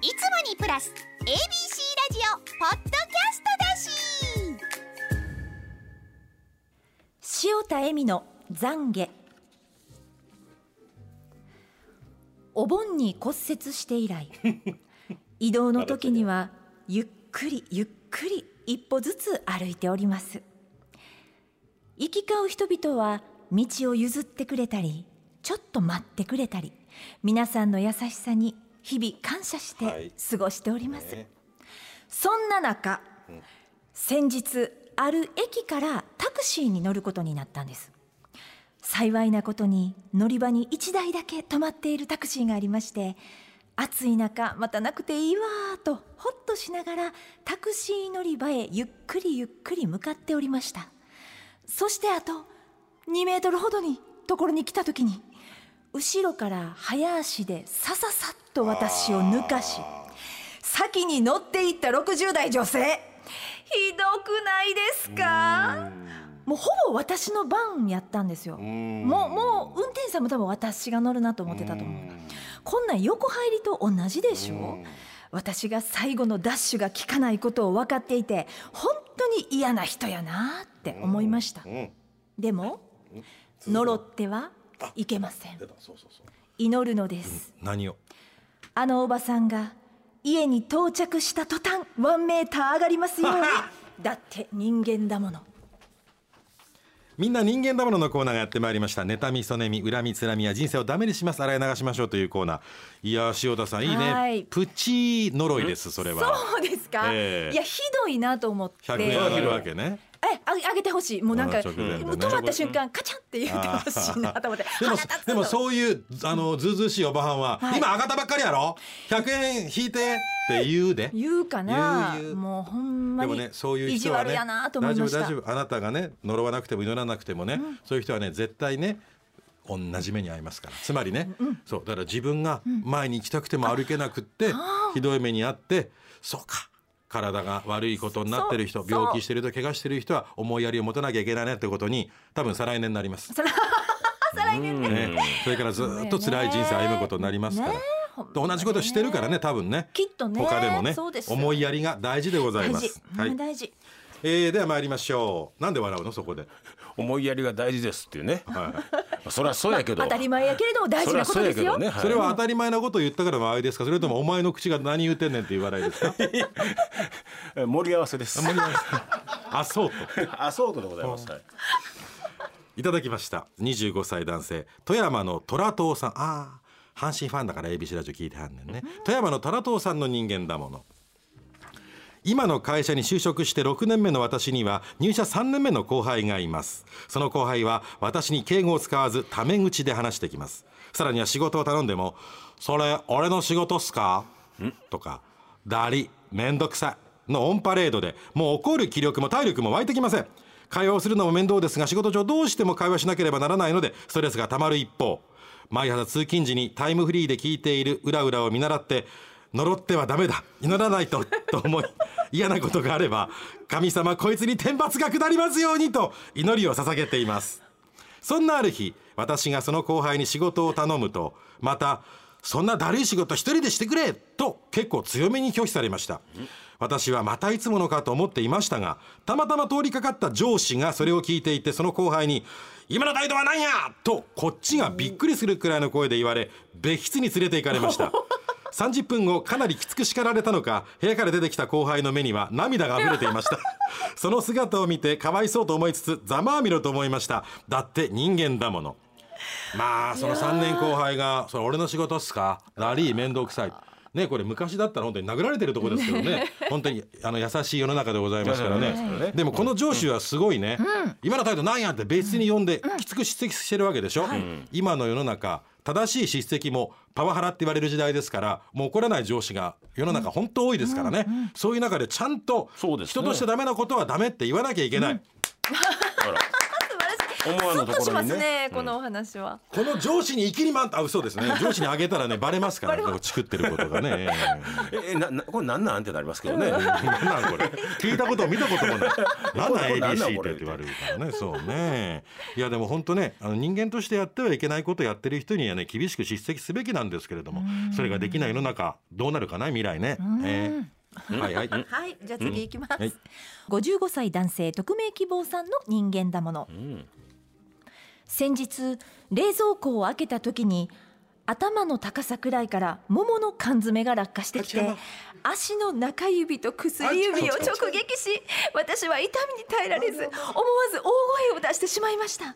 いつもにプラス ABC ラジオポッドキャストだし。塩田恵美の懺悔。お盆に骨折して以来 移動の時にはゆっくりゆっくり一歩ずつ歩いております。行き交う人々は道を譲ってくれたりちょっと待ってくれたり皆さんの優しさに日々感謝して過ごしております、ね。そんな中、先日ある駅からタクシーに乗ることになったんです。幸いなことに乗り場に1台だけ止まっているタクシーがありまして暑い中またなくていいわーとほっとしながらタクシー乗り場へゆっくりゆっくり向かっておりました。そしてあと2メートルほどにところに来た時に後ろから早足でさささっと私を抜かし先に乗っていった60代女性。ひどくないですか？もうほぼ私の番やったんですよ。もうもう運転手さんも多分私が乗るなと思ってたと思う。こんなん横入りと同じでしょ？私が最後のダッシュが効かないことを分かっていて本当に嫌な人やなって思いました。うん。でも呪ってはいけません。祈るのです。何を？あのおばさんが家に到着した途端ワンメーター上がりますように。だって人間だもの。みんな人間だもののコーナーがやってまいりました。妬み、そねみ、恨み、つらみや人生をダメにします。洗い流しましょうというコーナー。いやー塩田さんいいはい。ねプチ呪いですそれは。そうですか、ええ。いやひどいなと思って。100円あげるわけねえあげてほしい。もうなんか、ね。もう止まった瞬間カチャって言ってほしいなと思って。でもでもそういうあのずうずうしいおばはんは、はい。今上がったばっかりやろ？100円引いてって言うで。言うかな。もうほんまにでもねそういう意地人はね悪やなと思いました。大丈夫大丈夫。あなたがね呪わなくても祈らなくてもね、そういう人はね絶対ね同じ目に遭いますから。つまりね、そうだから自分が前に行きたくても歩けなくって、ひどい目に遭ってそうか体が悪いことになってる人病気してる人怪我してる人は思いやりを持たなきゃいけないねってことに多分再来年になります、そ れ再来年ね。ね、それからずっと辛い人生歩むことになりますから、ね。同じことしてるからね多分ね。きっとね。他でもね。思いやりが大事でございます。ほんま大事、えー、では参りましょう。なんで笑うのそこで。思いやりが大事ですっていうね。はそりゃそうやけど。当たり前やけれども大事なことですよそれは当たり前なことを言ったから笑いですか？それともお前の口が何言ってんねんっていう笑いですか？え 盛り合わせです。あ、そうと。あ、そうでございます。はいいただきました。25歳男性、富山の虎党さん。ああ、阪神ファンだから ABC ラジオ聞いてはんねんね。富山の虎党さんの人間だもの。今の会社に就職して6年目の私には入社3年目の後輩がいます。その後輩は私に敬語を使わずタメ口で話してきます。さらには仕事を頼んでも「それ俺の仕事っすか?」とか「ダリめんどくさい」のオンパレードでもう怒る気力も体力も湧いてきません。会話をするのも面倒ですが仕事上どうしても会話しなければならないのでストレスがたまる一方。毎朝通勤時にタイムフリーで聞いている裏裏を見習って呪ってはダメだ。祈らないと と思い嫌なことがあれば神様こいつに天罰が下りますようにと祈りを捧げています。そんなある日私がその後輩に仕事を頼むとまたそんなだるい仕事一人でしてくれと結構強めに拒否されました。私はまたいつものかと思っていましたがたまたま通りかかった上司がそれを聞いていてその後輩に「今の態度は何や!」とこっちがびっくりするくらいの声で言われ別室に連れて行かれました。30分後かなりきつく叱られたのか部屋から出てきた後輩の目には涙が溢れていました。その姿を見てかわいそうと思いつつざまあみろと思いました。だって人間だもの。まあその3年後輩が「それ俺の仕事っすか？ラリー面倒くさい」ねこれ昔だったら本当に殴られてるとこですけどね。本当にあの優しい世の中でございますからね。でもこの上司はすごいね、今の態度なんやって別に呼んできつく叱責してるわけでしょ、今の世の中正しい叱責もパワハラって言われる時代ですからもう怒らない上司が世の中本当多いですからね、そういう中でちゃんと人としてダメなことはダメって言わなきゃいけない、あら 思わぬところにね。すね、このお話は。この上司に生きりまんあ嘘ですね。上司にあげたらねバレますからこうチクってることがね。ええななこれなんなんってなりますけどね。なんなんこれ。聞いたこと見たこともない。なんなん ABC って言われるからね。そうね。いやでも本当ねあの人間としてやってはいけないことやってる人にはね厳しく叱責すべきなんですけれどもそれができない世の中どうなるかな未来ね、えーはいはい。はい、じゃあ次いきます。はい。55歳男性匿名希望さんの人間だもの。先日冷蔵庫を開けた時に頭の高さくらいから桃の缶詰が落下してきて足の中指と薬指を直撃し私は痛みに耐えられず思わず大声を出してしまいました。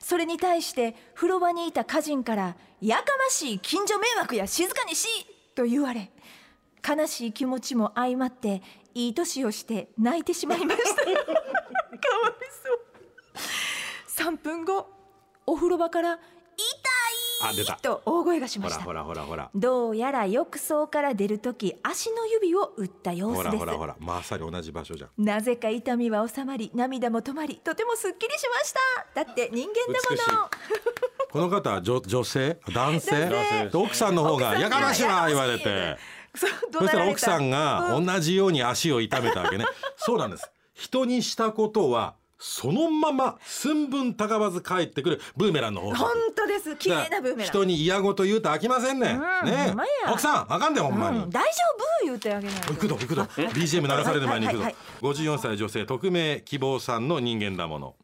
それに対して風呂場にいた家人から「やかましい近所迷惑や静かにし!」と言われ悲しい気持ちも相まっていい年をして泣いてしまいました。かわいそう。3分後お風呂場から「あ出た。痛い!」と大声がしました。ほらほらほらどうやら浴槽から出る時足の指を打った様子です。ほらほらまさに同じ場所じゃん。なぜか痛みは収まり涙も止まりとてもすっきりしました。だって人間だもの。この方は女女性？男性？奥さんの方が「奥さんやかましいわ!」言われて。そしたら奥さんが同じように足を痛めたわけね。そうなんです。人にしたことはそのまま寸分たがわず帰ってくる。ブーメランの方。本当です。綺麗なブーメラン。人に嫌事言うと飽きませんね、うんね。奥さんあかんでほんまに、うん、大丈夫言うてあげないと。行くぞ行くぞ。BGM 流される前に行くぞ、はい。54歳女性匿名希望さんの人間だもの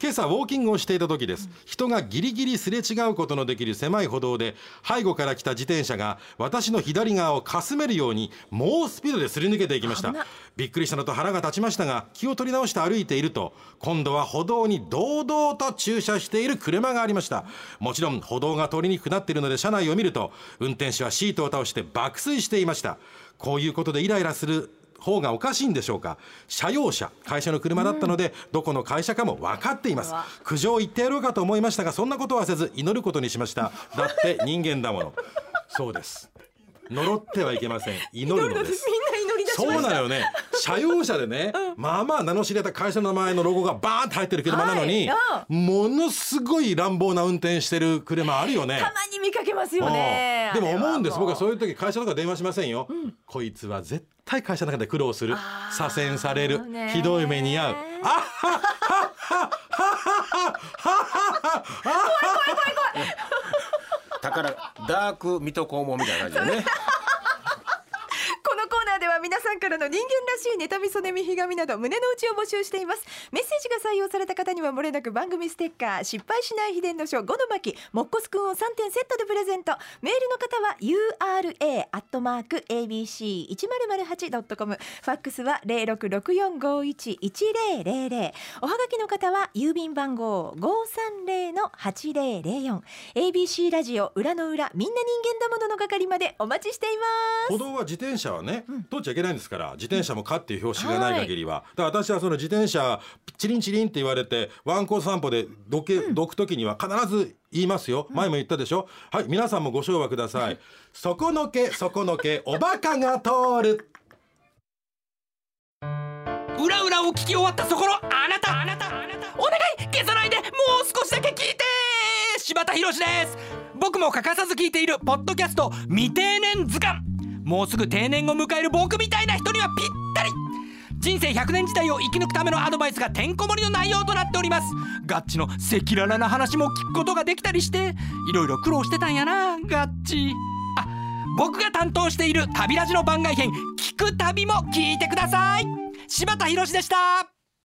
今朝ウォーキングをしていた時です、人がギリギリすれ違うことのできる狭い歩道で背後から来た自転車が私の左側をかすめるように猛スピードですり抜けていきました。びっくりしたのと腹が立ちましたが気を取り直して歩いていると今度は歩道に堂々と駐車している車がありました。もちろん歩道が通りにくくなっているので車内を見ると運転手はシートを倒して爆睡していました。こういうことでイライラする方がおかしいんでしょうか？車用車会社の車だったので、どこの会社かも分かっています。苦情言ってやろうかと思いましたがそんなことはせず祈ることにしました。だって人間だもの。そうです。呪ってはいけません。祈るのです。みんな祈り出しました。そうなのよね。車用車でね、まあまあ名の知れた会社の名前のロゴがバーンと入ってる車なのに、はものすごい乱暴な運転してる車あるよね。たまにますよね。うんでも思うんです。僕はそうういう時会社とか電話しません。よ、こいつは絶対会社の中で苦労する。左遷される。ねひどい目に遭う。あははははは宝ダーク水戸黄門みたいな感じでねこのコーナーでは皆さんからの人間らしい妬みそねみひがみなど胸の内を募集しています。メッセージが採用された方にはもれなく番組ステッカー失敗しない秘伝の書5の巻もっこすくんを3点セットでプレゼント。メールの方は ura アットマーク abc 一0 0 8ドットコム。ファックスは零六六四五一一零零零。おはがきの方は郵便番号五三零の八零零四。ABC ラジオ裏の裏みんな人間だものの係までお待ちしています。歩道は自転車はね、通っちゃいけないんですから自転車も「か」っていう標識がない限りは、だから私はその自転車チリンチリンって言われてワンコ散歩でどけ、どく時には必ず言いますよ。前も言ったでしょ？はい皆さんもご唱和ください。そこのけそこのけおバカが通る。裏裏を聞き終わったそこのあなた。あなたあなたお願い消さないでもう少しだけ聞いて。柴田博です。僕も欠かさず聞いているポッドキャスト未定年図鑑もうすぐ定年を迎える僕みたいな人にはぴったり。人生100年時代を生き抜くためのアドバイスがてんこ盛りの内容となっております。ガッチの赤裸々な話も聞くことができたりしていろいろ苦労してたんやなガッチ。あ僕が担当している旅ラジの番外編聞く旅も聞いてください。柴田博でした。